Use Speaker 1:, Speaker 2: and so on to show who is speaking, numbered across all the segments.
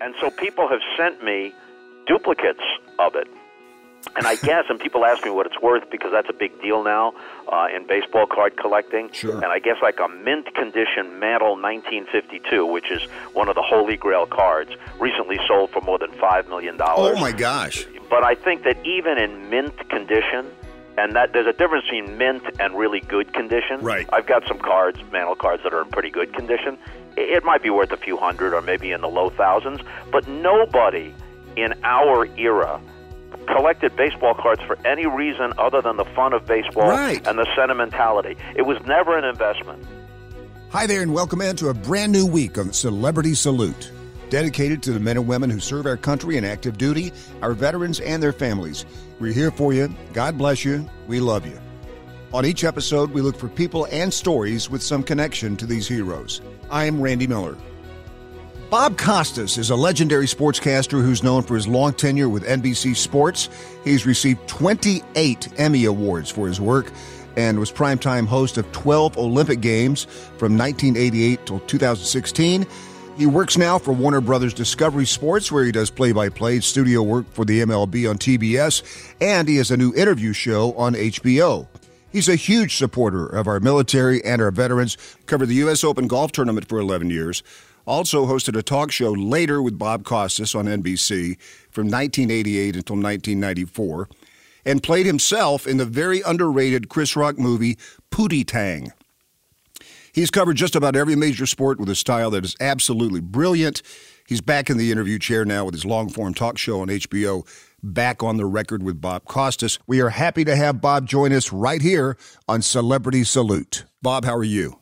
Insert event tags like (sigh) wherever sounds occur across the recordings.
Speaker 1: And so people have sent me duplicates of it. And I guess, and people ask me what it's worth because that's a big deal now uh, in baseball card collecting.
Speaker 2: Sure.
Speaker 1: And I guess like a mint condition Mantle 1952, which is one of the holy grail cards, recently sold for more than $5 million.
Speaker 2: Oh my gosh.
Speaker 1: But I think that even in mint condition, and that there's a difference between mint and really good condition.
Speaker 2: Right.
Speaker 1: I've got some cards, mantle cards, that are in pretty good condition. It might be worth a few hundred or maybe in the low thousands, but nobody in our era collected baseball cards for any reason other than the fun of baseball
Speaker 2: Right.
Speaker 1: and the sentimentality. It was never an investment.
Speaker 2: Hi there, and welcome in to a brand new week on Celebrity Salute, dedicated to the men and women who serve our country in active duty, our veterans, and their families. We're here for you. God bless you. We love you. On each episode, we look for people and stories with some connection to these heroes. I am Randy Miller. Bob Costas is a legendary sportscaster who's known for his long tenure with NBC Sports. He's received 28 Emmy Awards for his work and was primetime host of 12 Olympic Games from 1988 till 2016. He works now for Warner Brothers Discovery Sports, where he does play by play studio work for the MLB on TBS, and he has a new interview show on HBO. He's a huge supporter of our military and our veterans, covered the U.S. Open golf tournament for 11 years, also hosted a talk show later with Bob Costas on NBC from 1988 until 1994, and played himself in the very underrated Chris Rock movie Pootie Tang. He's covered just about every major sport with a style that is absolutely brilliant. He's back in the interview chair now with his long form talk show on HBO, Back on the Record with Bob Costas. We are happy to have Bob join us right here on Celebrity Salute. Bob, how are you?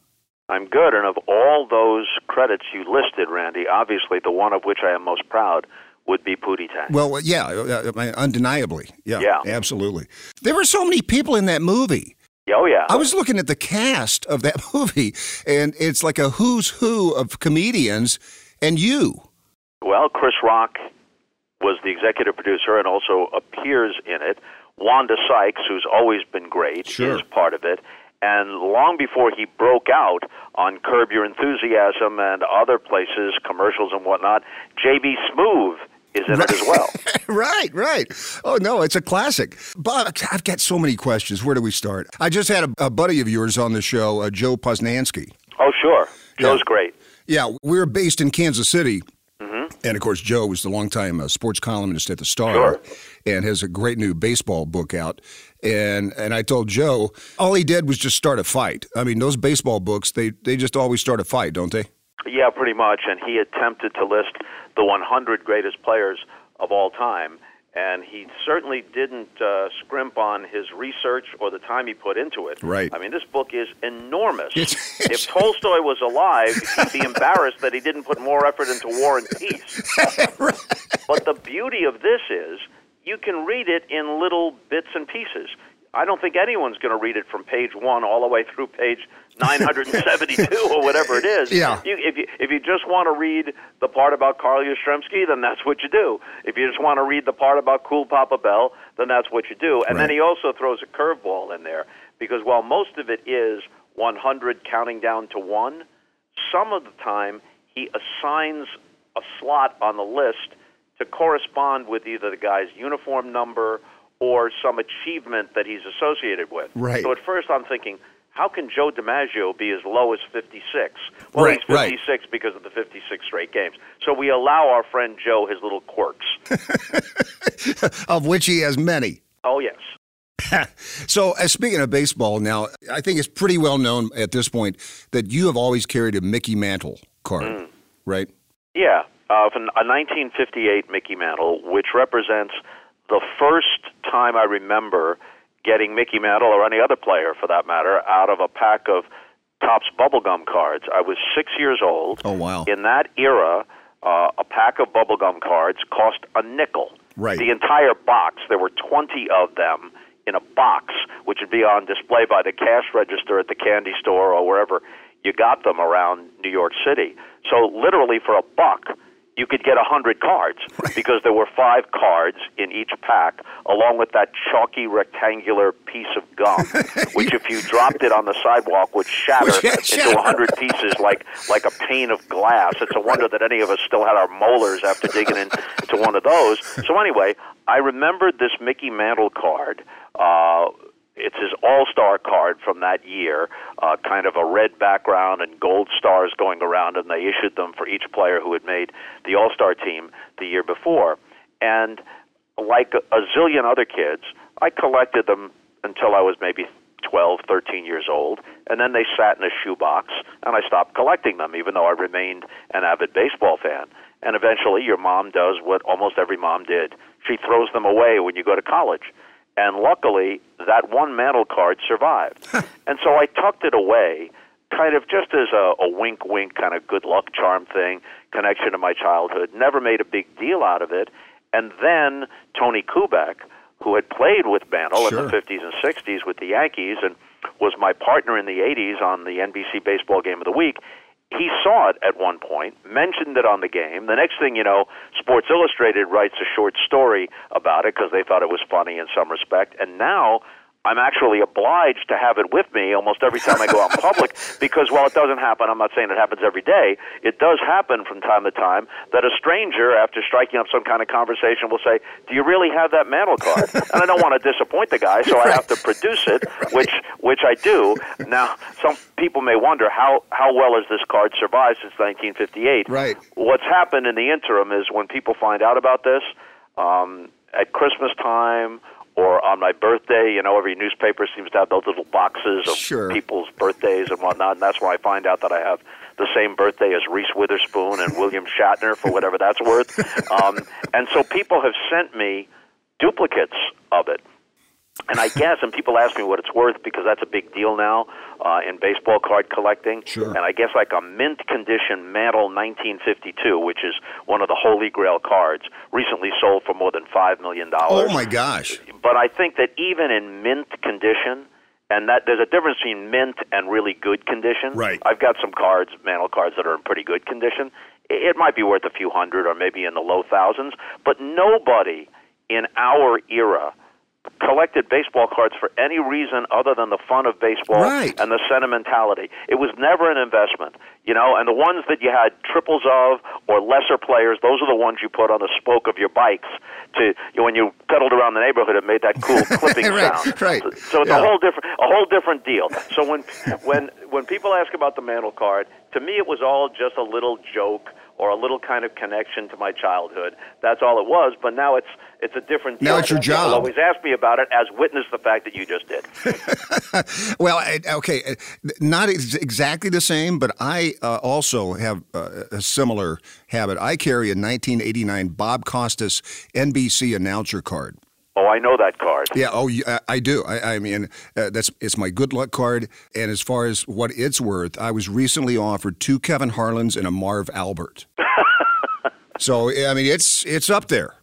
Speaker 1: I'm good, and of all those credits you listed, Randy, obviously the one of which I am most proud would be Pootie Tang.
Speaker 2: Well, yeah, uh, uh, undeniably. Yeah,
Speaker 1: Yeah.
Speaker 2: absolutely. There were so many people in that movie.
Speaker 1: oh yeah,
Speaker 2: I was looking at the cast of that (laughs) movie, and it's like a who's who of comedians, and you.
Speaker 1: Well, Chris Rock was the executive producer and also appears in it. Wanda Sykes, who's always been great,
Speaker 2: Sure.
Speaker 1: is part of it. And long before he broke out on Curb Your Enthusiasm and other places, commercials and whatnot, J.B. Smoove is in it as well. (laughs)
Speaker 2: right, right. Oh no, it's a classic. Bob, I've got so many questions. Where do we start? I just had a, a buddy of yours on the show, uh, Joe Posnanski.
Speaker 1: Oh, sure. Joe's
Speaker 2: Yeah.
Speaker 1: great.
Speaker 2: Yeah, we're based in Kansas City.
Speaker 1: Mm-hmm.
Speaker 2: And of course, Joe was the longtime uh, sports columnist at the Star,
Speaker 1: Sure.
Speaker 2: and has a great new baseball book out. And and I told Joe, all he did was just start a fight. I mean, those baseball books, they they just always start a fight, don't they?
Speaker 1: Yeah, pretty much. And he attempted to list the 100 greatest players of all time. And he certainly didn't uh, scrimp on his research or the time he put into it.
Speaker 2: Right.
Speaker 1: I mean, this book is enormous.
Speaker 2: It's-
Speaker 1: if (laughs) Tolstoy was alive, he'd be embarrassed that he didn't put more effort into War and Peace. (laughs) But the beauty of this is you can read it in little bits and pieces. I don't think anyone's going to read it from page one all the way through page 972 or whatever it is.
Speaker 2: Yeah.
Speaker 1: You, if you if you just want to read the part about Carl Yastrzemski, then that's what you do. If you just want to read the part about Cool Papa Bell, then that's what you do. And then he also throws a curveball in there because while most of it is 100 counting down to one, some of the time he assigns a slot on the list to correspond with either the guy's uniform number or some achievement that he's associated with.
Speaker 2: Right.
Speaker 1: So at first I'm thinking, how can Joe DiMaggio be as low as 56? Well,
Speaker 2: Right,
Speaker 1: he's
Speaker 2: right.
Speaker 1: 56 because of the 56 straight games. So we allow our friend Joe his little quirks. (laughs)
Speaker 2: Of which he has many.
Speaker 1: oh, yes. (laughs)
Speaker 2: So, uh, speaking of baseball, now I think it's pretty well known at this point that you have always carried a Mickey Mantle card,
Speaker 1: Mm.
Speaker 2: right?
Speaker 1: Yeah, uh, a 1958 Mickey Mantle, which represents the first time I remember getting Mickey Mantle or any other player, for that matter, out of a pack of Topps bubblegum cards. I was six years old.
Speaker 2: Oh, wow.
Speaker 1: In that era, uh, a pack of bubblegum cards cost a nickel.
Speaker 2: Right.
Speaker 1: The entire box, there were 20 of them in a box, which would be on display by the cash register at the candy store or wherever you got them around New York City. So literally for a buck, you could get a hundred cards (laughs) because there were five cards in each pack, along with that chalky rectangular piece of gum, (laughs) which if you dropped it on the sidewalk would shatter (laughs) into a hundred pieces like like a pane of glass. It's a wonder that any of us still had our molars after digging into one of those. So anyway, I remembered this Mickey Mantle card. Uh, it's his All Star card from that year, uh, kind of a red background and gold stars going around, and they issued them for each player who had made the All Star team the year before. And like a zillion other kids, I collected them until I was maybe 12, 13 years old, and then they sat in a shoebox, and I stopped collecting them, even though I remained an avid baseball fan. And eventually, your mom does what almost every mom did she throws them away when you go to college and luckily, that one mantle card survived. and so I tucked it away, kind of just as a, a wink wink kind of good luck charm thing, connection to my childhood. Never made a big deal out of it. And then Tony Kubek, who had played with Mantle sure. in the 50s and 60s with the Yankees and was my partner in the 80s on the NBC Baseball Game of the Week, he saw it at one point, mentioned it on the game. The next thing you know, Sports Illustrated writes a short story about it because they thought it was funny in some respect. And now I'm actually obliged to have it with me almost every time I go out in (laughs) public because while it doesn't happen, I'm not saying it happens every day, it does happen from time to time that a stranger, after striking up some kind of conversation, will say, Do you really have that mantle card? (laughs) and I don't want to disappoint the guy, so I have to produce it, which which I do. Now, some people may wonder how, how well has this card survived since 1958?
Speaker 2: Right.
Speaker 1: What's happened in the interim is when people find out about this, um, at Christmas time or on my birthday, you know, every newspaper seems to have those little boxes of
Speaker 2: sure.
Speaker 1: people's birthdays and whatnot, and that's where I find out that I have the same birthday as Reese Witherspoon and William Shatner, for whatever that's worth. (laughs) Um, and so people have sent me duplicates of it. And I guess, and people ask me what it's worth because that's a big deal now uh, in baseball card collecting.
Speaker 2: Sure.
Speaker 1: And I guess like a mint condition Mantle 1952, which is one of the holy grail cards, recently sold for more than five million dollars.
Speaker 2: Oh my gosh!
Speaker 1: But I think that even in mint condition, and that there's a difference between mint and really good condition.
Speaker 2: Right.
Speaker 1: I've got some cards, Mantle cards, that are in pretty good condition. It might be worth a few hundred or maybe in the low thousands, but nobody in our era collected baseball cards for any reason other than the fun of baseball
Speaker 2: right.
Speaker 1: and the sentimentality. It was never an investment, you know. And the ones that you had triples of or lesser players, those are the ones you put on the spoke of your bikes to you know, when you pedaled around the neighborhood and made that cool (laughs) clipping
Speaker 2: right,
Speaker 1: sound.
Speaker 2: Right.
Speaker 1: So, so it's
Speaker 2: yeah.
Speaker 1: a whole different a whole different deal. So when (laughs) when when people ask about the mantle card, to me it was all just a little joke or a little kind of connection to my childhood. That's all it was. But now it's it's a different.
Speaker 2: Now it's your
Speaker 1: People
Speaker 2: job.
Speaker 1: always ask me about it, as witness the fact that you just did. (laughs)
Speaker 2: well, okay, not exactly the same, but I uh, also have uh, a similar habit. I carry a 1989 Bob Costas NBC announcer card.
Speaker 1: Oh, I know that card.
Speaker 2: Yeah. Oh, I do. I, I mean, uh, that's it's my good luck card. And as far as what it's worth, I was recently offered two Kevin Harlans and a Marv Albert. (laughs) so I mean, it's it's up there.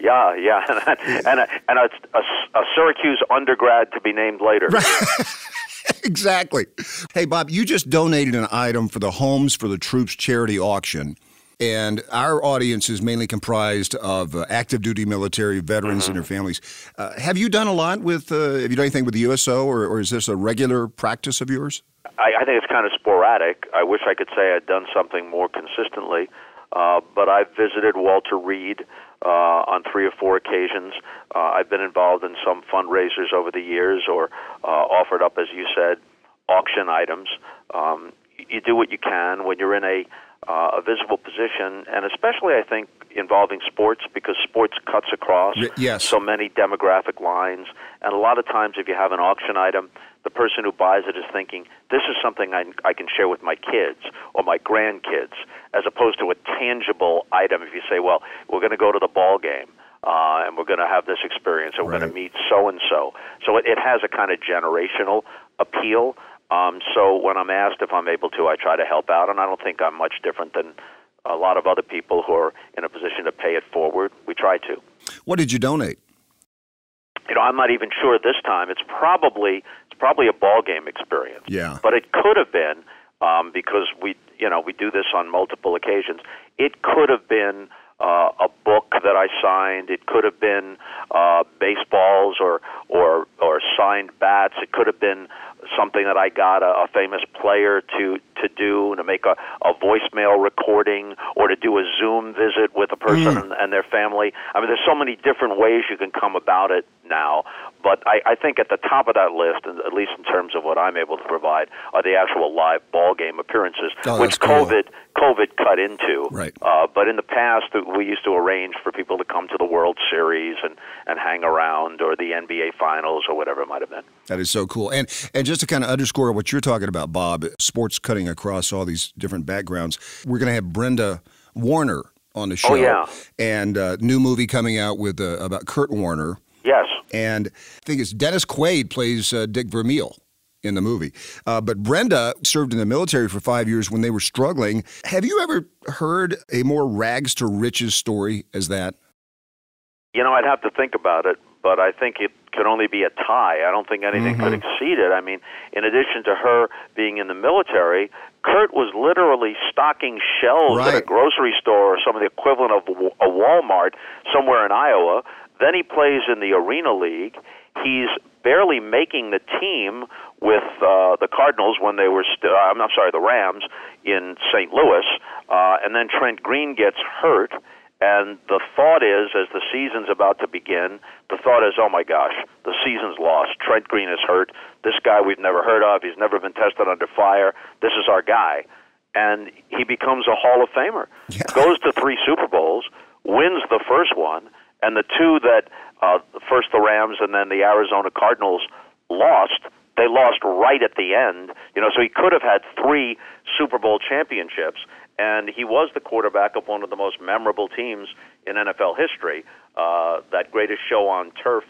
Speaker 1: Yeah, yeah, (laughs) and a, and a, a, a Syracuse undergrad to be named later. (laughs)
Speaker 2: exactly. Hey, Bob, you just donated an item for the Homes for the Troops charity auction. And our audience is mainly comprised of uh, active duty military veterans mm-hmm. and their families. Uh, have you done a lot with, uh, have you done anything with the USO, or, or is this a regular practice of yours?
Speaker 1: I, I think it's kind of sporadic. I wish I could say I'd done something more consistently. Uh, but I've visited Walter Reed uh, on three or four occasions. Uh, I've been involved in some fundraisers over the years or uh, offered up, as you said, auction items. Um, you do what you can when you're in a uh, a visible position, and especially I think involving sports because sports cuts across
Speaker 2: yes.
Speaker 1: so many demographic lines. And a lot of times, if you have an auction item, the person who buys it is thinking, this is something I, I can share with my kids or my grandkids, as opposed to a tangible item. If you say, well, we're going to go to the ball game. Uh, and we're going to have this experience, and we're
Speaker 2: right.
Speaker 1: going to meet so and so. So it, it has a kind of generational appeal. Um, so when I'm asked if I'm able to, I try to help out, and I don't think I'm much different than a lot of other people who are in a position to pay it forward. We try to.
Speaker 2: What did you donate?
Speaker 1: You know, I'm not even sure this time. It's probably it's probably a ball game experience.
Speaker 2: Yeah.
Speaker 1: But it could have been um, because we, you know, we do this on multiple occasions. It could have been uh, a book that I signed. It could have been uh, baseballs or or or signed bats. It could have been something that I got a, a famous player to to do to make a, a voicemail recording or to do a Zoom visit with a person mm. and, and their family. I mean, there's so many different ways you can come about it now. But I, I think at the top of that list, at least in terms of what I'm able to provide, are the actual live ball game appearances,
Speaker 2: oh,
Speaker 1: which
Speaker 2: cool.
Speaker 1: COVID COVID cut into.
Speaker 2: Right.
Speaker 1: Uh, but in the past, we used to arrange for people to come to the World Series and, and hang around, or the NBA Finals, or whatever it might have been.
Speaker 2: That is so cool. And and just to kind of underscore what you're talking about, Bob, sports cutting across all these different backgrounds. We're going to have Brenda Warner on the show.
Speaker 1: Oh yeah.
Speaker 2: And uh, new movie coming out with uh, about Kurt Warner.
Speaker 1: Yes.
Speaker 2: And I think it's Dennis Quaid plays uh, Dick Vermeil in the movie. Uh, but Brenda served in the military for five years when they were struggling. Have you ever heard a more rags to riches story as that?
Speaker 1: You know, I'd have to think about it, but I think it could only be a tie. I don't think anything mm-hmm. could exceed it. I mean, in addition to her being in the military, Kurt was literally stocking shelves
Speaker 2: right.
Speaker 1: at a grocery store or some of the equivalent of a Walmart somewhere in Iowa. Then he plays in the Arena League. He's barely making the team with uh, the Cardinals when they were, st- uh, I'm, I'm sorry, the Rams in St. Louis. Uh, and then Trent Green gets hurt. And the thought is, as the season's about to begin, the thought is, oh my gosh, the season's lost. Trent Green is hurt. This guy we've never heard of. He's never been tested under fire. This is our guy. And he becomes a Hall of Famer.
Speaker 2: Yeah.
Speaker 1: Goes to three Super Bowls, wins the first one, and the two that uh, first the Rams and then the Arizona Cardinals lost, they lost right at the end. You know, so he could have had three Super Bowl championships, and he was the quarterback of one of the most memorable teams in NFL history. Uh, that greatest show on turf,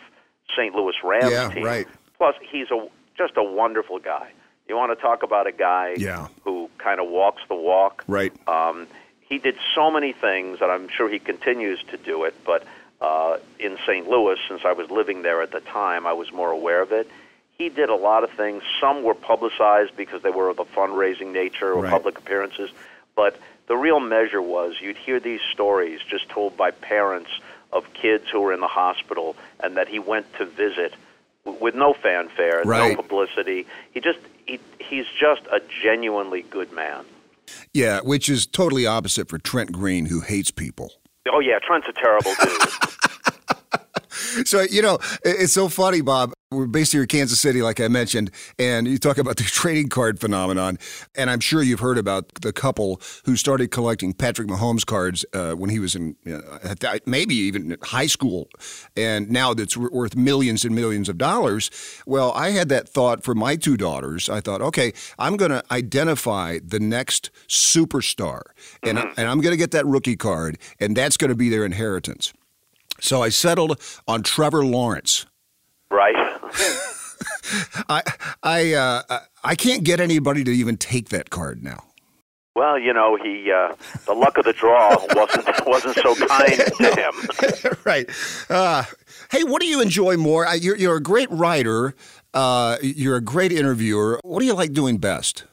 Speaker 1: St. Louis Rams
Speaker 2: yeah,
Speaker 1: team.
Speaker 2: Right.
Speaker 1: Plus, he's a just a wonderful guy. You want to talk about a guy
Speaker 2: yeah.
Speaker 1: who kind of walks the walk.
Speaker 2: Right.
Speaker 1: Um, he did so many things, and I'm sure he continues to do it. But uh, in St. Louis, since I was living there at the time, I was more aware of it. He did a lot of things. Some were publicized because they were of a fundraising nature or
Speaker 2: right.
Speaker 1: public appearances. But the real measure was you'd hear these stories just told by parents of kids who were in the hospital and that he went to visit with no fanfare,
Speaker 2: right.
Speaker 1: no publicity. He just he, he's just a genuinely good man.
Speaker 2: Yeah, which is totally opposite for Trent Green, who hates people.
Speaker 1: Oh yeah, Trent's a terrible dude. (laughs)
Speaker 2: so you know it's so funny bob we're based here in kansas city like i mentioned and you talk about the (laughs) trading card phenomenon and i'm sure you've heard about the couple who started collecting patrick mahomes cards uh, when he was in uh, maybe even high school and now that's worth millions and millions of dollars well i had that thought for my two daughters i thought okay i'm going to identify the next superstar and,
Speaker 1: mm-hmm.
Speaker 2: and i'm going to get that rookie card and that's going to be their inheritance so I settled on Trevor Lawrence.
Speaker 1: Right. (laughs)
Speaker 2: I I uh, I can't get anybody to even take that card now.
Speaker 1: Well, you know, he uh, the luck of the draw wasn't wasn't so (laughs) kind to
Speaker 2: him. (laughs) right. Uh, hey, what do you enjoy more? You're you're a great writer. Uh, you're a great interviewer. What do you like doing best?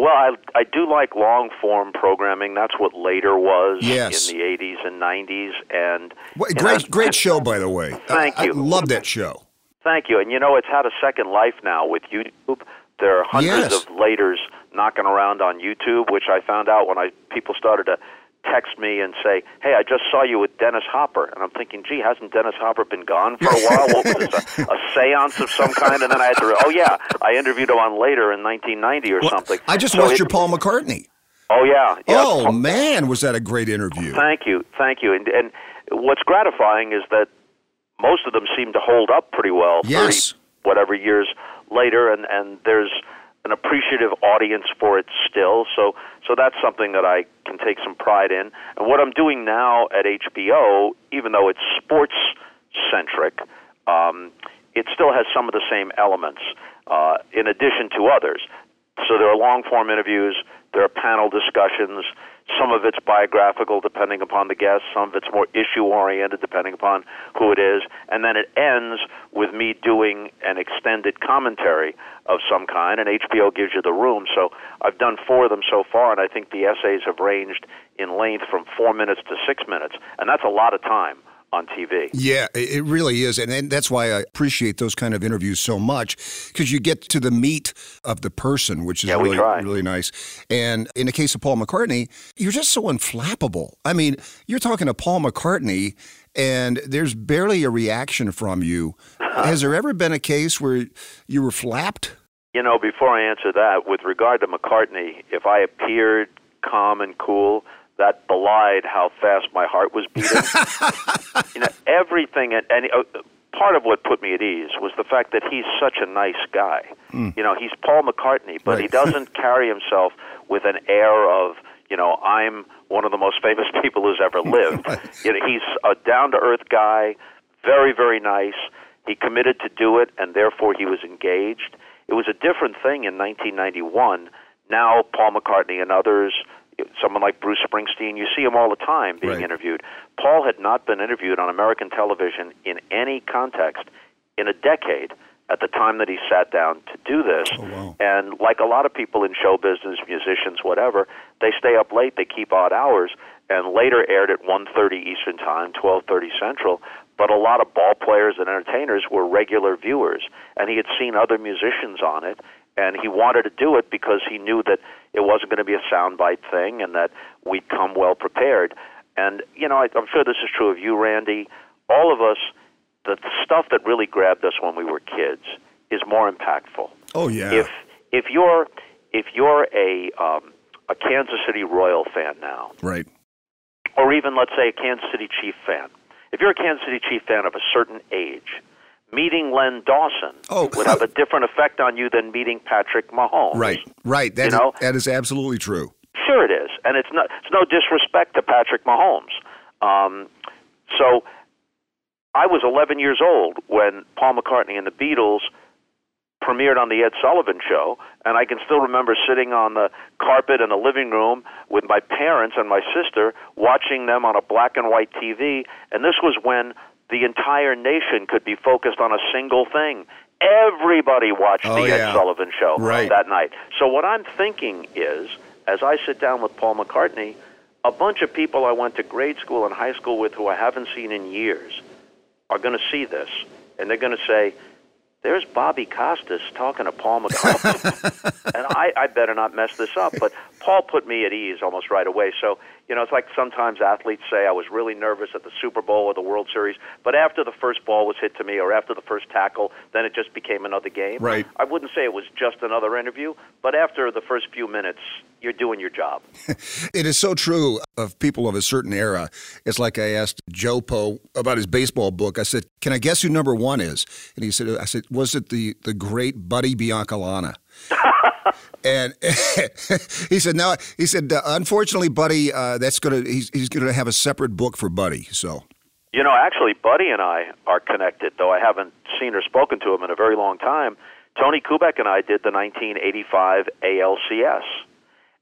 Speaker 1: Well, I I do like long form programming. That's what later was
Speaker 2: yes.
Speaker 1: in the '80s and '90s. And
Speaker 2: well, great, I, great show, by the way.
Speaker 1: Thank
Speaker 2: I,
Speaker 1: you.
Speaker 2: I love that show.
Speaker 1: Thank you. And you know, it's had a second life now with YouTube. There are hundreds
Speaker 2: yes.
Speaker 1: of laters knocking around on YouTube, which I found out when I people started to text me and say, "Hey, I just saw you with Dennis Hopper," and I'm thinking, "Gee, hasn't Dennis Hopper been gone for a while? what was this, a, a (laughs) séance of some kind?" And then I had to, "Oh yeah, I interviewed him on later in 1990 or
Speaker 2: well,
Speaker 1: something."
Speaker 2: I just
Speaker 1: so
Speaker 2: watched
Speaker 1: it,
Speaker 2: your Paul McCartney.
Speaker 1: Oh yeah. yeah.
Speaker 2: Oh man, was that a great interview?
Speaker 1: Thank you, thank you. And and what's gratifying is that most of them seem to hold up pretty well.
Speaker 2: Yes.
Speaker 1: 30, whatever years later, and and there's an appreciative audience for it still. So so that's something that I can take some pride in. And what I'm doing now at HBO, even though it's sports centric, um, it still has some of the same elements. Uh, in addition to others, So there are long form interviews, there are panel discussions. Some of it's biographical, depending upon the guest. Some of it's more issue oriented, depending upon who it is. And then it ends with me doing an extended commentary of some kind, and HBO gives you the room. So I've done four of them so far, and I think the essays have ranged in length from four minutes to six minutes. And that's a lot of time on TV.
Speaker 2: Yeah, it really is. And, and that's why I appreciate those kind of interviews so much because you get to the meat of the person, which is
Speaker 1: yeah,
Speaker 2: really, really nice. And in the case of Paul McCartney, you're just so unflappable. I mean, you're talking to Paul McCartney and there's barely a reaction from you. (laughs) Has there ever been a case where you were flapped?
Speaker 1: You know, before I answer that, with regard to McCartney, if I appeared calm and cool, that belied how fast my heart was beating. (laughs) you know, everything, and, and uh, part of what put me at ease was the fact that he's such a nice guy. Mm. You know, he's Paul McCartney, but right. he (laughs) doesn't carry himself with an air of, you know, I'm one of the most famous (laughs) people who's ever lived. you know, he's a down to earth guy, very, very nice. He committed to do it, and therefore he was engaged. It was a different thing in 1991. Now, Paul McCartney and others someone like Bruce Springsteen, you see him all the time being
Speaker 2: right.
Speaker 1: interviewed. Paul had not been interviewed on American television in any context in a decade at the time that he sat down to do this.
Speaker 2: Oh, wow.
Speaker 1: And like a lot of people in show business, musicians, whatever, they stay up late, they keep odd hours, and later aired at 1.30 Eastern Time, 12.30 Central. But a lot of ball players and entertainers were regular viewers, and he had seen other musicians on it, and he wanted to do it because he knew that it wasn't going to be a soundbite thing and that we'd come well prepared. And, you know, I, I'm sure this is true of you, Randy. All of us, the stuff that really grabbed us when we were kids is more impactful.
Speaker 2: Oh, yeah.
Speaker 1: If, if you're, if you're a, um, a Kansas City Royal fan now,
Speaker 2: right,
Speaker 1: or even, let's say, a Kansas City Chief fan, if you're a Kansas City Chief fan of a certain age, meeting Len Dawson
Speaker 2: oh.
Speaker 1: would have (laughs) a different effect on you than meeting Patrick Mahomes.
Speaker 2: Right, right. That,
Speaker 1: you know?
Speaker 2: that is absolutely true.
Speaker 1: Sure, it is, and it's no it's no disrespect to Patrick Mahomes. Um, so, I was 11 years old when Paul McCartney and the Beatles premiered on the Ed Sullivan Show, and I can still remember sitting on the carpet in the living room with my parents and my sister watching them on a black and white TV. And this was when the entire nation could be focused on a single thing. Everybody watched
Speaker 2: oh,
Speaker 1: the
Speaker 2: yeah.
Speaker 1: Ed Sullivan Show
Speaker 2: right.
Speaker 1: that night. So what I'm thinking is, as I sit down with Paul McCartney, a bunch of people I went to grade school and high school with who I haven't seen in years are going to see this, and they're going to say, there's Bobby Costas talking to Paul McCartney. (laughs) and I, I better not mess this up. But Paul put me at ease almost right away. So, you know, it's like sometimes athletes say, I was really nervous at the Super Bowl or the World Series, but after the first ball was hit to me or after the first tackle, then it just became another game.
Speaker 2: Right.
Speaker 1: I wouldn't say it was just another interview, but after the first few minutes, you're doing your job. (laughs)
Speaker 2: it is so true of people of a certain era. It's like I asked Joe Poe about his baseball book. I said, "Can I guess who number one is?" And he said, "I said, was it the the great Buddy Biancalana?" (laughs) and (laughs) he said, "No." He said, uh, "Unfortunately, Buddy, uh, that's gonna he's he's gonna have a separate book for Buddy." So.
Speaker 1: You know, actually, Buddy and I are connected, though I haven't seen or spoken to him in a very long time. Tony Kubek and I did the 1985 ALCS.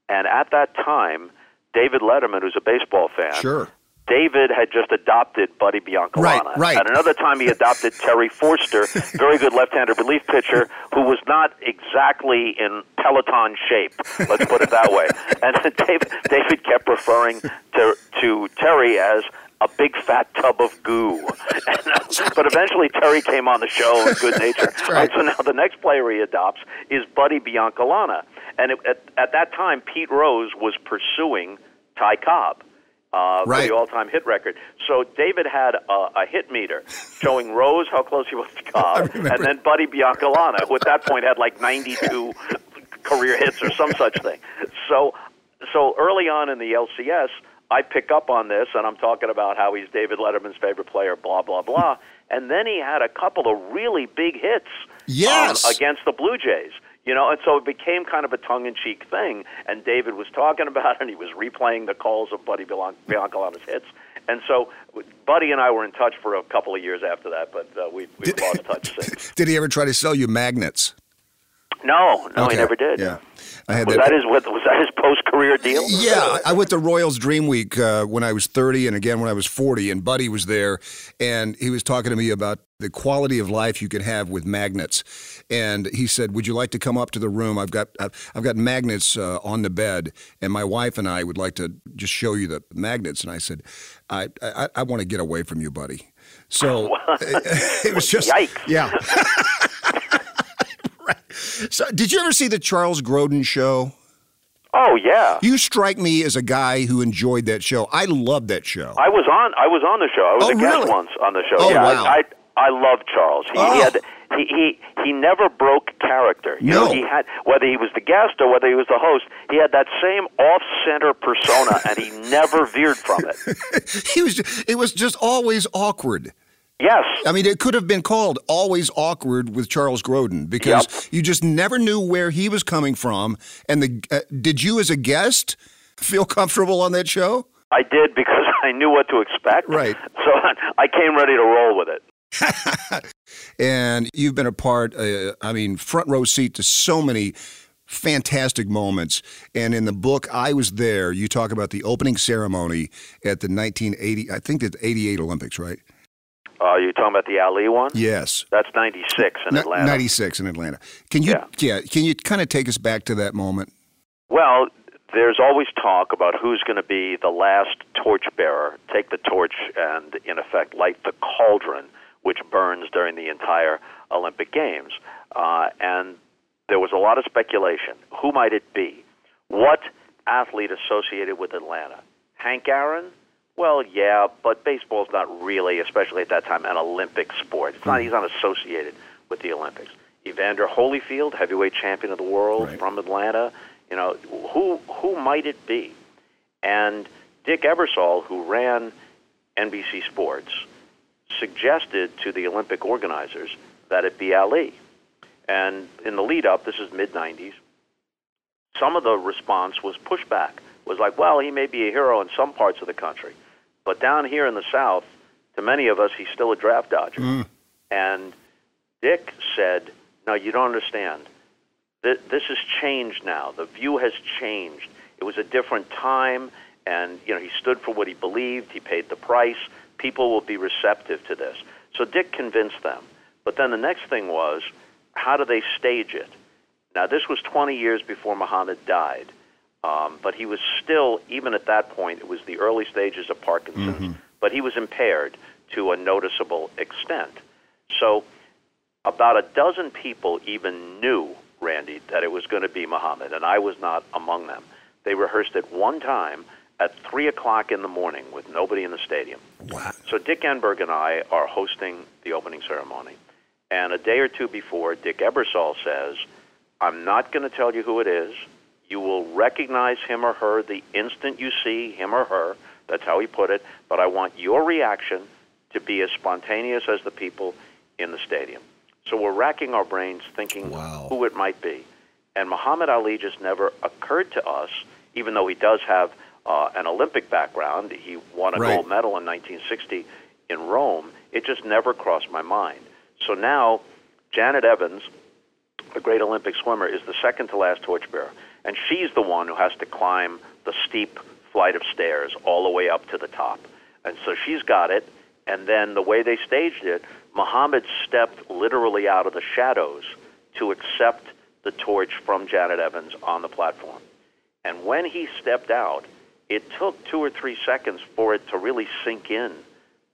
Speaker 1: And at that time, David Letterman, who's a baseball fan,
Speaker 2: sure.
Speaker 1: David had just adopted Buddy Biancalana.
Speaker 2: Right, right.
Speaker 1: At another time, he adopted Terry Forster, very good left-handed relief pitcher, who was not exactly in Peloton shape. Let's put it that way. (laughs) And David, David kept referring to to Terry as a big fat tub of goo. (laughs) but eventually Terry came on the show and good (laughs) nature.
Speaker 2: right.
Speaker 1: So now the next player he adopts is Buddy Biancalana. And it, at, at that time, Pete Rose was pursuing Ty Cobb. Uh,
Speaker 2: right.
Speaker 1: for the all-time hit record. So David had a, a hit meter showing Rose how close he was to (laughs) Cobb, and then Buddy Biancalana, who at that point had like 92 career hits or some such thing. So, so early on in the LCS, I pick up on this, and I'm talking about how he's David Letterman's favorite player, blah blah blah. and then he had a couple of really big hits
Speaker 2: yes.
Speaker 1: um, against the Blue Jays. You know, and so it became kind of a tongue-in-cheek thing. And David was talking about it, and he was replaying the calls of Buddy Biancalana's hits. And so Buddy and I were in touch for a couple of years after that, but uh, we, we've
Speaker 2: Did-
Speaker 1: lost touch (laughs) since.
Speaker 2: Did he ever try to sell you magnets?
Speaker 1: No, no,
Speaker 2: Okay,
Speaker 1: he never did.
Speaker 2: Yeah, I had
Speaker 1: Was
Speaker 2: that.
Speaker 1: that his was that his post career deal?
Speaker 2: Yeah, I went to Royals Dream Week uh, when I was 30 and again when I was 40, and Buddy was there, and he was talking to me about the quality of life you can have with magnets. And he said, "Would you like to come up to the room? I've got I've, I've got magnets uh, on the bed, and my wife and I would like to just show you the magnets." And I said, "I I, I want to get away from you, buddy." So (laughs) (laughs) it was just
Speaker 1: Yikes.
Speaker 2: yeah. (laughs) So, did you ever see the Charles Grodin show?
Speaker 1: Oh yeah.
Speaker 2: You strike me as a guy who enjoyed that show. I loved that show.
Speaker 1: I was on. I was on the show. I was
Speaker 2: Oh,
Speaker 1: a guest
Speaker 2: really?
Speaker 1: once on the show.
Speaker 2: Oh,
Speaker 1: yeah,
Speaker 2: wow.
Speaker 1: I, I I love Charles. He,
Speaker 2: Oh.
Speaker 1: he had he, he he never broke character. You
Speaker 2: No.
Speaker 1: know, he had whether he was the guest or whether he was the host, he had that same off-center persona, and he never veered from it. (laughs)
Speaker 2: he was. It was just always awkward.
Speaker 1: Yes.
Speaker 2: I mean, it could have been called "Always Awkward" with Charles Grodin because
Speaker 1: Yep.
Speaker 2: you just never knew where he was coming from. And the uh, did you, as a guest, feel comfortable on that show?
Speaker 1: I did because (laughs) I knew what to expect.
Speaker 2: Right.
Speaker 1: So (laughs) I came ready to roll with it. (laughs)
Speaker 2: And you've been a part. Uh, I mean, front row seat to so many fantastic moments. And in the book, I was there. You talk about the opening ceremony at the 1980. I think it's 88 Olympics, right?
Speaker 1: Uh, you talking about the Ali one?
Speaker 2: Yes.
Speaker 1: That's '96 in
Speaker 2: N-
Speaker 1: Atlanta.
Speaker 2: 96 in Atlanta. Can you
Speaker 1: Yeah.
Speaker 2: can you kind of take us back to that moment?
Speaker 1: Well, there's always talk about who's going to be the last torchbearer, take the torch and, in effect, light the cauldron which burns during the entire Olympic Games. Uh, and there was a lot of speculation. Who might it be? What athlete associated with Atlanta? Hank Aaron? Well, yeah, but baseball's not really, especially at that time, an Olympic sport. It's not. Hmm. He's not associated with the Olympics. Evander Holyfield, heavyweight champion of the world
Speaker 2: Right.
Speaker 1: from Atlanta. You know, who who might it be? And Dick Ebersol, who ran NBC Sports, suggested to the Olympic organizers that it be Ali. And in the lead up, this is mid 90s, some of the response was pushback. Was like, well, he may be a hero in some parts of the country, but down here in the South, to many of us, he's still a draft dodger. Mm. And Dick said, no, you don't understand. Th- This has changed now. The view has changed. It was a different time, and you know he stood for what he believed. He paid the price. People will be receptive to this. So Dick convinced them. But then the next thing was, how do they stage it? Now this was 20 years before Muhammad died, um, but he was still, even at that point, it was the early stages of Parkinson's, but he was impaired to a noticeable extent. So about a dozen people even knew, Randy, that it was going to be Muhammad, and I was not among them. They rehearsed it one time at 3 o'clock in the morning with nobody in the stadium.
Speaker 2: Wow.
Speaker 1: So Dick Enberg and I are hosting the opening ceremony. And a day or two before, Dick Ebersol says, I'm not going to tell you who it is. You will recognize him or her the instant you see him or her. That's how he put it. But I want your reaction to be as spontaneous as the people in the stadium. So we're racking our brains thinking
Speaker 2: Wow.
Speaker 1: who it might be. And Muhammad Ali just never occurred to us, even though he does have uh, an Olympic background. He won a
Speaker 2: Right.
Speaker 1: gold medal in 1960 in Rome. It just never crossed my mind. So now, Janet Evans, a great Olympic swimmer, is the second to last torchbearer. And she's the one who has to climb the steep flight of stairs all the way up to the top. And so she's got it. And then the way they staged it, Muhammad stepped literally out of the shadows to accept the torch from Janet Evans on the platform. And when he stepped out, it took two or three seconds for it to really sink in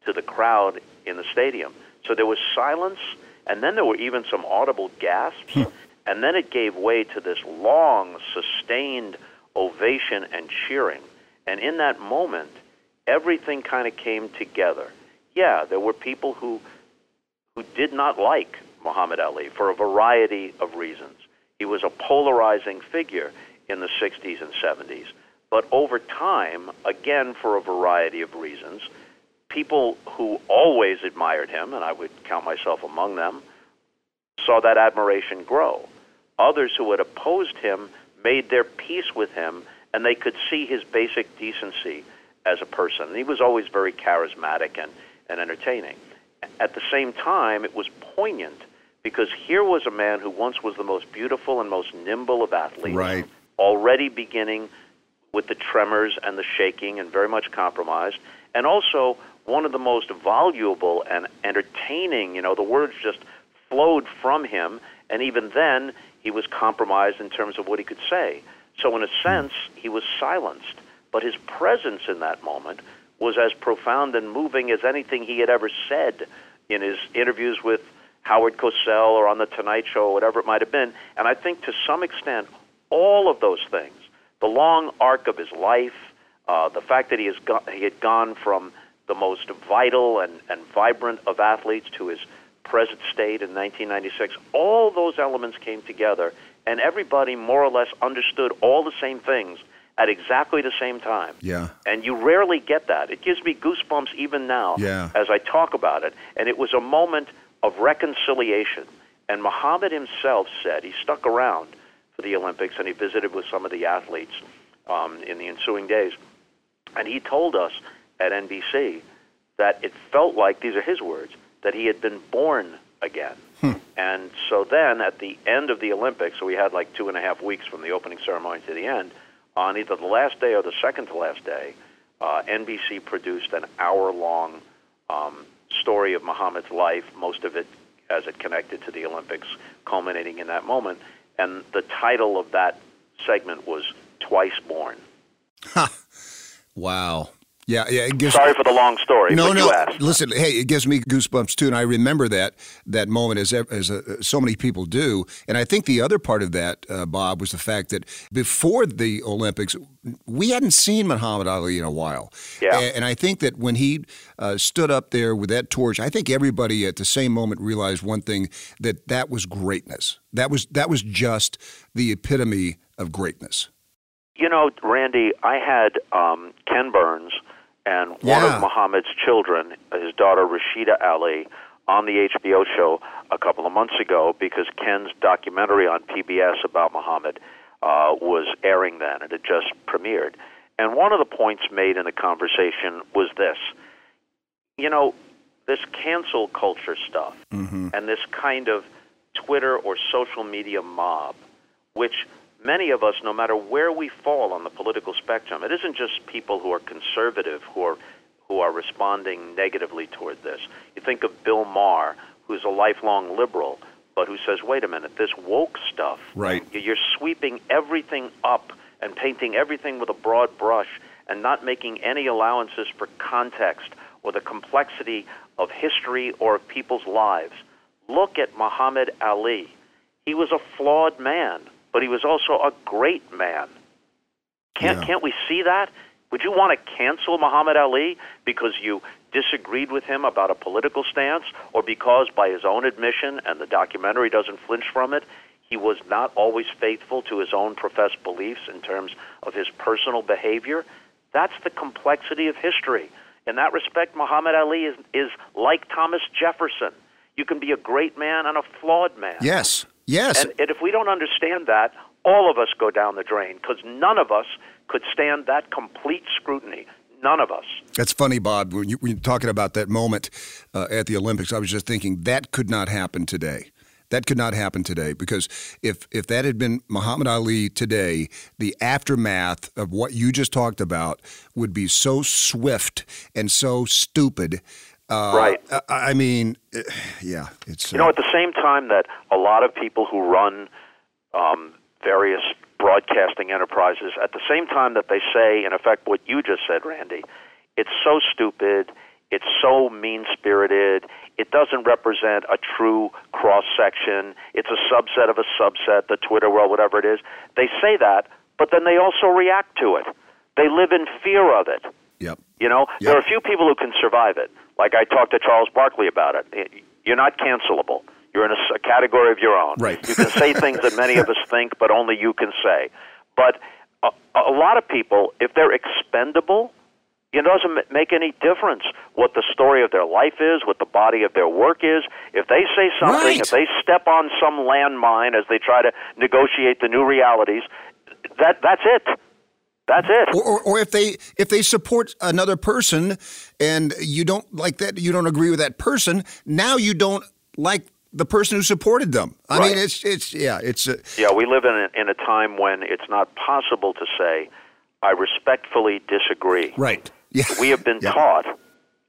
Speaker 1: to the crowd in the stadium. So there was silence, and then there were even some audible gasps, (laughs) and then it gave way to this long, sustained ovation and cheering. And in that moment, everything kind of came together. Yeah, there were people who who did not like Muhammad Ali for a variety of reasons. He was a polarizing figure in the 60s and 70s. But over time, again, for a variety of reasons, people who always admired him, and I would count myself among them, saw that admiration grow. Others who had opposed him made their peace with him, and they could see his basic decency as a person. And he was always very charismatic and, and entertaining. At the same time, it was poignant because here was a man who once was the most beautiful and most nimble of athletes,
Speaker 2: Right.
Speaker 1: already beginning with the tremors and the shaking and very much compromised, and also one of the most voluble and entertaining, you know, the words just flowed from him, and even then he was compromised in terms of what he could say. So in a sense, he was silenced, but his presence in that moment was as profound and moving as anything he had ever said in his interviews with Howard Cosell or on the Tonight Show or whatever it might have been. And I think to some extent, all of those things, the long arc of his life, uh, the fact that he has go- he had gone from the most vital and, and vibrant of athletes to his present state in 1996, all those elements came together, and everybody more or less understood all the same things at exactly the same time.
Speaker 2: Yeah.
Speaker 1: And you rarely get that. It gives me goosebumps even now
Speaker 2: Yeah.
Speaker 1: as I talk about it. And it was a moment of reconciliation. And Muhammad himself said he stuck around for the Olympics and he visited with some of the athletes um, in the ensuing days. And he told us at NBC that it felt like, these are his words, that he had been born again. And so then at the end of the Olympics, so we had like two and a half weeks from the opening ceremony to the end, on either the last day or the second to last day, uh, NBC produced an hour long um, story of Muhammad's life, most of it as it connected to the Olympics, culminating in that moment. And the title of that segment was Twice Born.
Speaker 2: Wow. Yeah, yeah. It gives,
Speaker 1: Sorry for the long story.
Speaker 2: no, no. Listen, hey, it gives me goosebumps too, and I remember that that moment as as uh, so many people do. And I think the other part of that, uh, Bob, was the fact that before the Olympics, we hadn't seen Muhammad Ali in a while.
Speaker 1: Yeah.
Speaker 2: A- And, I think that when he uh, stood up there with that torch, I think everybody at the same moment realized one thing that that was greatness. That was that was just the epitome of greatness.
Speaker 1: You know, Randy, I had um, Ken Burns and one
Speaker 2: Yeah.
Speaker 1: of Muhammad's children, his daughter Rasheda Ali, on the HBO show a couple of months ago because Ken's documentary on PBS about Muhammad uh, was airing then. And it had just premiered. And one of the points made in the conversation was this you know, this cancel culture stuff and this kind of Twitter or social media mob, which many of us, no matter where we fall on the political spectrum, it isn't just people who are conservative who are who are responding negatively toward this. You think of Bill Maher, who's a lifelong liberal, but who says, "Wait a minute, this woke stuff,
Speaker 2: Right.
Speaker 1: You're sweeping everything up and painting everything with a broad brush, and not making any allowances for context or the complexity of history or of people's lives." Look at Muhammad Ali. He was a flawed man, but he was also a great man. Can't
Speaker 2: Yeah.
Speaker 1: can't we see that? Would you want to cancel Muhammad Ali because you disagreed with him about a political stance or because by his own admission and the documentary doesn't flinch from it, he was not always faithful to his own professed beliefs in terms of his personal behavior? That's the complexity of history. In that respect, Muhammad Ali is is like Thomas Jefferson. You can be a great man and a flawed man.
Speaker 2: Yes. Yes.
Speaker 1: And, and if we don't understand that, all of us go down the drain because none of us could stand that complete scrutiny. None of us.
Speaker 2: That's funny, Bob. When, you, when you're talking about that moment uh, at the Olympics, I was just thinking that could not happen today. That could not happen today because if if that had been Muhammad Ali today, the aftermath of what you just talked about would be so swift and so stupid. Uh,
Speaker 1: Right.
Speaker 2: I, I mean, eh, yeah, it's
Speaker 1: You know, at the same time that a lot of people who run um, various broadcasting enterprises, at the same time that they say, in effect, what you just said, Randy, it's so stupid, it's so mean spirited, it doesn't represent a true cross section, it's a subset of a subset, the Twitter world, whatever it is. They say that, but then they also react to it. They live in fear of it.
Speaker 2: yep.
Speaker 1: You know,
Speaker 2: Yeah.
Speaker 1: there are a few people who can survive it. Like I talked to Charles Barkley about it. You're not cancelable. You're in a, a category of your own.
Speaker 2: Right.
Speaker 1: You can say (laughs) things that many of us think, but only you can say. But a, a lot of people, if they're expendable, it doesn't make any difference what the story of their life is, what the body of their work is. If they say something,
Speaker 2: Right.
Speaker 1: if they step on some landmine as they try to negotiate the new realities, that that's it. That's it.
Speaker 2: Or, or, or if they if they support another person and you don't like that, you don't agree with that person. Now you don't like the person who supported them. I
Speaker 1: Right.
Speaker 2: mean, it's it's yeah, it's uh,
Speaker 1: Yeah, we live in a, in a time when it's not possible to say, I respectfully disagree.
Speaker 2: right. Yeah,
Speaker 1: We have been
Speaker 2: Yeah.
Speaker 1: taught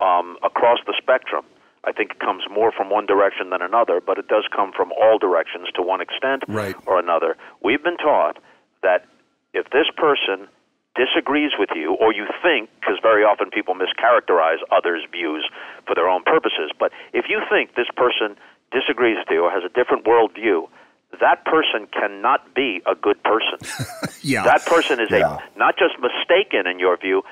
Speaker 1: um, across the spectrum. I think it comes more from one direction than another, but it does come from all directions to one extent
Speaker 2: Right.
Speaker 1: or another. We've been taught that if this person disagrees with you, or you think, because very often people mischaracterize others' views for their own purposes, but if you think this person disagrees with you or has a different worldview, that person cannot be a good person. (laughs)
Speaker 2: yeah.
Speaker 1: That person is
Speaker 2: Yeah.
Speaker 1: a not just mistaken in your view.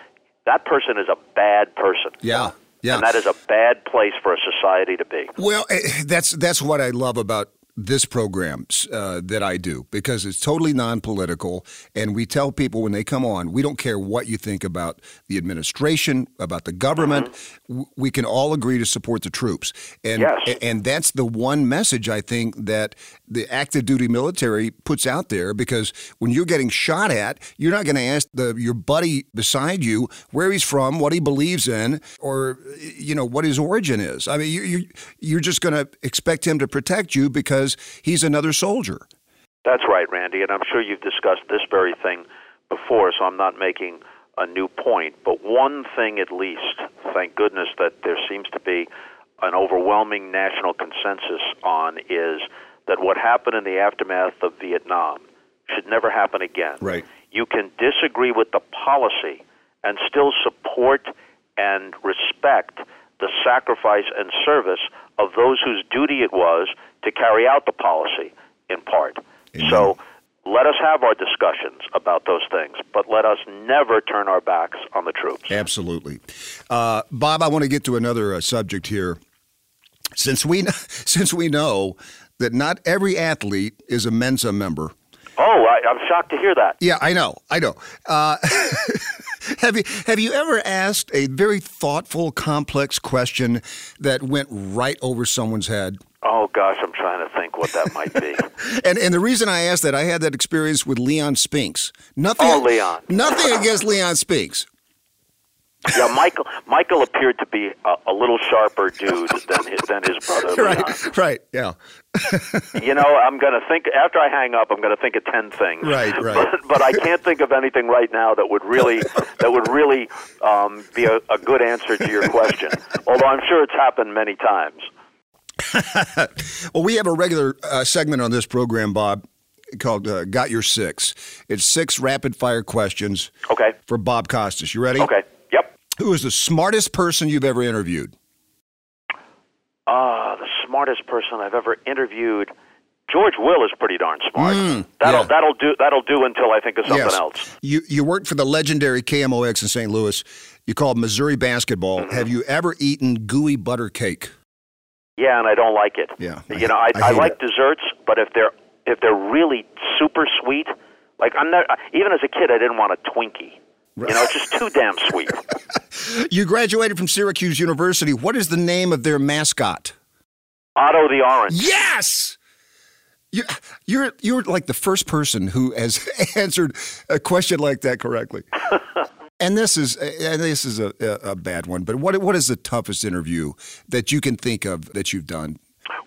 Speaker 1: That person is a bad person.
Speaker 2: yeah. Yeah.
Speaker 1: And that is a bad place for a society to be.
Speaker 2: Well, eh, that's that's what I love about this program uh, that I do because it's totally non-political, and we tell people when they come on, we don't care what you think about the administration, about the government. W We can all agree to support the troops, and
Speaker 1: Yes.
Speaker 2: and that's the one message I think that the active duty military puts out there because when you're getting shot at, you're not going to ask the your buddy beside you where he's from, what he believes in, or you know what his origin is. I mean, you, you you're just going to expect him to protect you because he's another soldier.
Speaker 1: That's right, Randy, and I'm sure you've discussed this very thing before, so I'm not making a new point. But one thing at least, thank goodness that there seems to be an overwhelming national consensus on is that what happened in the aftermath of Vietnam should never happen again.
Speaker 2: Right.
Speaker 1: You can disagree with the policy and still support and respect the sacrifice and service of those whose duty it was to carry out the policy in part.
Speaker 2: Amen.
Speaker 1: So let us have our discussions about those things, but let us never turn our backs on the troops.
Speaker 2: Absolutely, uh, Bob. I want to get to another uh, subject here. Since we (laughs) since we know that not every athlete is a Mensa member.
Speaker 1: Oh, I, I'm shocked to hear that.
Speaker 2: Yeah, I know, I know. Uh, (laughs) have you have you ever asked a very thoughtful, complex question that went right over someone's head?
Speaker 1: Oh gosh, I'm trying to think what that might be. (laughs)
Speaker 2: And and the reason I asked that, I had that experience with Leon Spinks. Nothing.
Speaker 1: Oh, Leon.
Speaker 2: Nothing against Leon Spinks.
Speaker 1: Yeah, Michael. Michael appeared to be a, a little sharper dude than his, than his brother. Leon.
Speaker 2: Right. Right. Yeah. (laughs)
Speaker 1: You know, I'm going to think after I hang up. I'm going to think of ten things.
Speaker 2: Right, (laughs) right.
Speaker 1: But, but I can't think of anything right now that would really that would really um, be a, a good answer to your question. (laughs) Although I'm sure it's happened many times.
Speaker 2: Well, we have a regular uh, segment on this program, Bob, called uh, "Got Your Six. It's six rapid fire questions
Speaker 1: Okay.
Speaker 2: for Bob Costas. You ready?
Speaker 1: Okay.
Speaker 2: Who is the smartest person you've ever interviewed?
Speaker 1: Ah, the smartest person I've ever interviewed. George Will is pretty darn smart.
Speaker 2: Mm,
Speaker 1: that'll
Speaker 2: yeah.
Speaker 1: that'll do that'll do until I think of something
Speaker 2: yes.
Speaker 1: else.
Speaker 2: You you worked for the legendary KMOX in St. Louis. You called Missouri basketball.
Speaker 1: Mm-hmm.
Speaker 2: Have you ever eaten gooey butter cake?
Speaker 1: Yeah, and I don't like it.
Speaker 2: Yeah,
Speaker 1: You know, I,
Speaker 2: I
Speaker 1: I, like
Speaker 2: it.
Speaker 1: desserts, but if they're if they're really super sweet, like I'm not even as a kid I didn't want a Twinkie. You know, it's just too damn sweet. (laughs)
Speaker 2: You graduated from Syracuse University. What is the name of their mascot?
Speaker 1: Otto the Orange.
Speaker 2: Yes. You, you're you're like the first person who has (laughs) answered a question like that correctly. (laughs) and this is and this is a, a, bad one. But what what is the toughest interview that you can think of that you've done?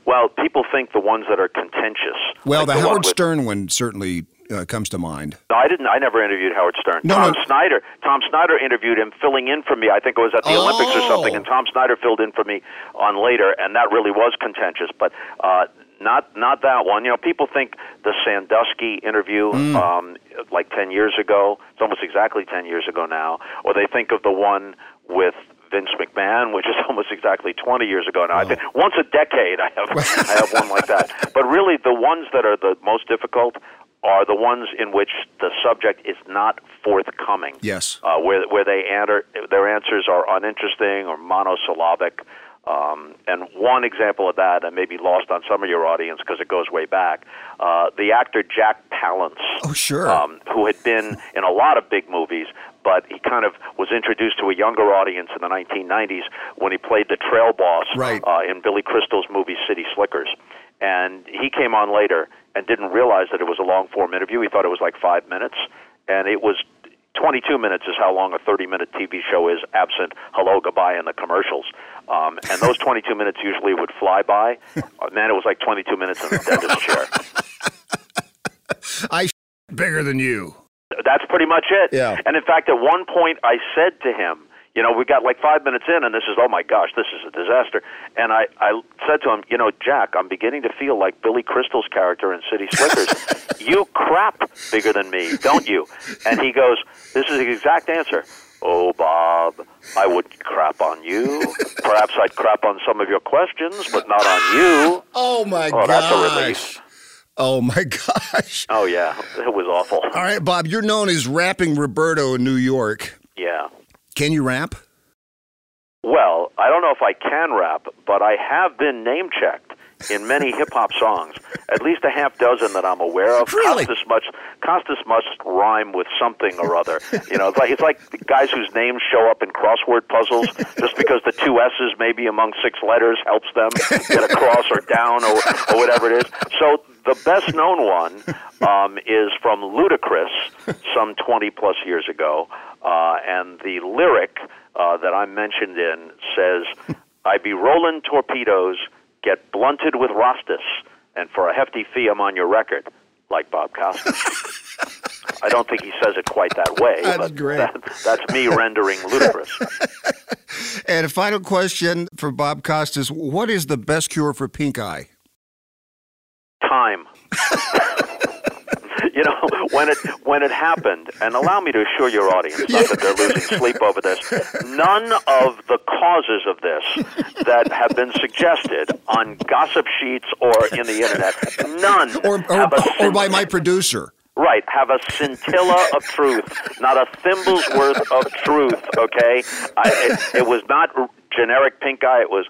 Speaker 1: Well, people think the ones that are contentious.
Speaker 2: Well,
Speaker 1: like
Speaker 2: the,
Speaker 1: one
Speaker 2: Howard
Speaker 1: with-
Speaker 2: Stern one certainly uh, comes to mind.
Speaker 1: No, I didn't. I never interviewed Howard Stern.
Speaker 2: No,
Speaker 1: Tom
Speaker 2: no.
Speaker 1: Snyder. Tom Snyder interviewed him, filling in for me. I think it was at the
Speaker 2: Oh.
Speaker 1: Olympics or something, and Tom Snyder filled in for me on later, and that really was contentious. But uh, not not that one. You know, people think the Sandusky interview,
Speaker 2: Mm.
Speaker 1: um, like ten years ago. It's almost exactly ten years ago now. Or they think of the one with. Vince McMahon, which is (laughs) almost exactly 20 years ago now. I think once a decade, I have I have one like that. (laughs) But really, the ones that are the most difficult are the ones in which the subject is not forthcoming.
Speaker 2: Yes.
Speaker 1: Uh, where where they answer their answers are uninteresting or monosyllabic. Um, and one example of that, and maybe lost on some of your audience because it goes way back, uh, the actor Jack Palance,
Speaker 2: Oh, sure.
Speaker 1: um, who had been in a lot of big movies, but he kind of was introduced to a younger audience in the 1990s when he played the trail boss
Speaker 2: Right.
Speaker 1: uh, in Billy Crystal's movie City Slickers. And he came on later and didn't realize that it was a long form interview. He thought it was like five minutes, and it was 22 minutes is how long a 30 minute TV show is, absent hello, goodbye, and the commercials. Um, and those 22 minutes usually would fly by. Uh, man, it was like 22 minutes in the dentist chair. (laughs)
Speaker 2: I bigger than you.
Speaker 1: That's pretty much it.
Speaker 2: Yeah.
Speaker 1: And in fact, at one point, I said to him, you know, we got like five minutes in, and this is, oh my gosh, this is a disaster. And I, I said to him, you know, Jack, I'm beginning to feel like Billy Crystal's character in City Slickers. (laughs) you crap bigger than me, don't you? And he goes, this is the exact answer. Oh, Bob, I wouldn't crap on you. Perhaps I'd crap on some of your questions, but not on you.
Speaker 2: Oh my
Speaker 1: Oh,
Speaker 2: gosh.
Speaker 1: that's a relief.
Speaker 2: Oh my (laughs) gosh.
Speaker 1: Oh, yeah, it was awful.
Speaker 2: All right, Bob, you're known as rapping Roberto in New York.
Speaker 1: Yeah.
Speaker 2: Can you rap?
Speaker 1: Well, I don't know if I can rap, but I have been name checked in many hip hop songs, at least a half dozen that I'm aware of.
Speaker 2: Really?
Speaker 1: Costas must Costas must rhyme with something or other. You know, it's like it's like guys whose names show up in crossword puzzles just because the two S's maybe among six letters helps them get across or down or, or whatever it is. So the best known one um, is from Ludacris some 20 plus years ago, uh, and the lyric uh, that I'm mentioned in says, "I be rolling torpedoes, get blunted with Rastas, and for a hefty fee, I'm on your record." Like Bob Costas. (laughs) I don't think he says it quite that way,
Speaker 2: That's
Speaker 1: but
Speaker 2: great.
Speaker 1: that- that's me rendering Ludacris. (laughs)
Speaker 2: And a final question for Bob Costas What is the best cure for pink eye?
Speaker 1: time. (laughs) you know, (laughs) when it when it happened, and allow me to assure your audience, (laughs) not that they're losing sleep over this, none of the causes of this that have been suggested on gossip sheets or in the internet, none (laughs)
Speaker 2: Or, or,
Speaker 1: have a
Speaker 2: or by my producer?
Speaker 1: Right, have a scintilla of truth, not a thimble's worth of truth. Okay, I, it, it was not generic pink eye; it was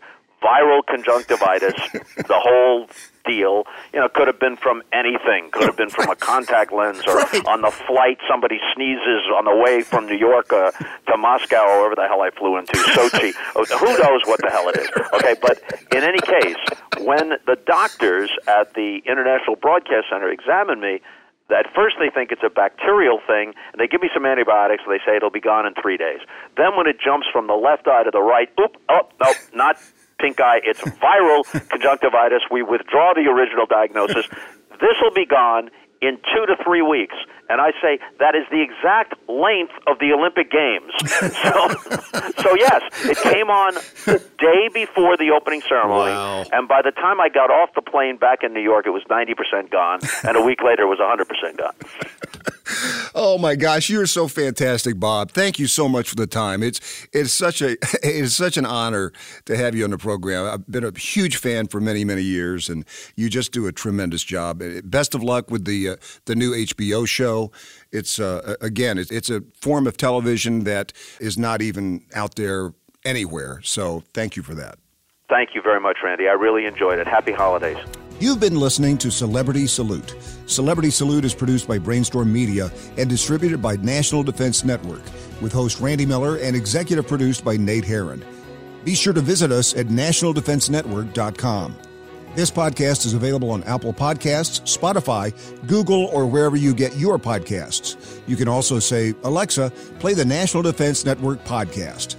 Speaker 1: viral conjunctivitis. (laughs) The whole deal, you know, could have been from anything. Could have been from a contact lens, or
Speaker 2: Right.
Speaker 1: on the flight somebody sneezes on the way from New York uh, to Moscow, or wherever the hell I flew into, Sochi. (laughs) Oh, Who knows what the hell it is? Okay, but in any case, when the doctors at the International Broadcast Center examine me at first they think it's a bacterial thing, and they give me some antibiotics, and they say it'll be gone in three days. Then when it jumps from the left eye to the right, oop, oh, no, not pink eye, it's (laughs) viral conjunctivitis. We withdraw the original diagnosis. This will be gone in two to three weeks. And I say that is the exact length of the Olympic Games. (laughs) So, so yes, it came on the day before the opening ceremony,
Speaker 2: Wow.
Speaker 1: and by the time I got off the plane back in New York, it was 90% gone, and a week later, it was 100% gone. (laughs)
Speaker 2: Oh my gosh, you're so fantastic, Bob. Thank you so much for the time. It's it's such a (laughs) it is such an honor to have you on the program. I've been a huge fan for many many years, and you just do a tremendous job. Uh, Best of luck with the uh, the new HBO show. It's uh, again, it's, it's a form of television that is not even out there anywhere. So thank you for that.
Speaker 1: Thank you very much, Randy. I really enjoyed it. Happy holidays.
Speaker 2: You've been listening to Celebrity Salute. Celebrity Salute is produced by Brainstorm Media and distributed by National Defense Network, with host Randy Miller and executive produced by Nate Herron. Be sure to visit us at nationaldefensenetwork.com. This podcast is available on Apple Podcasts, Spotify, Google, or wherever you get your podcasts. You can also say, Alexa, play the National Defense Network podcast.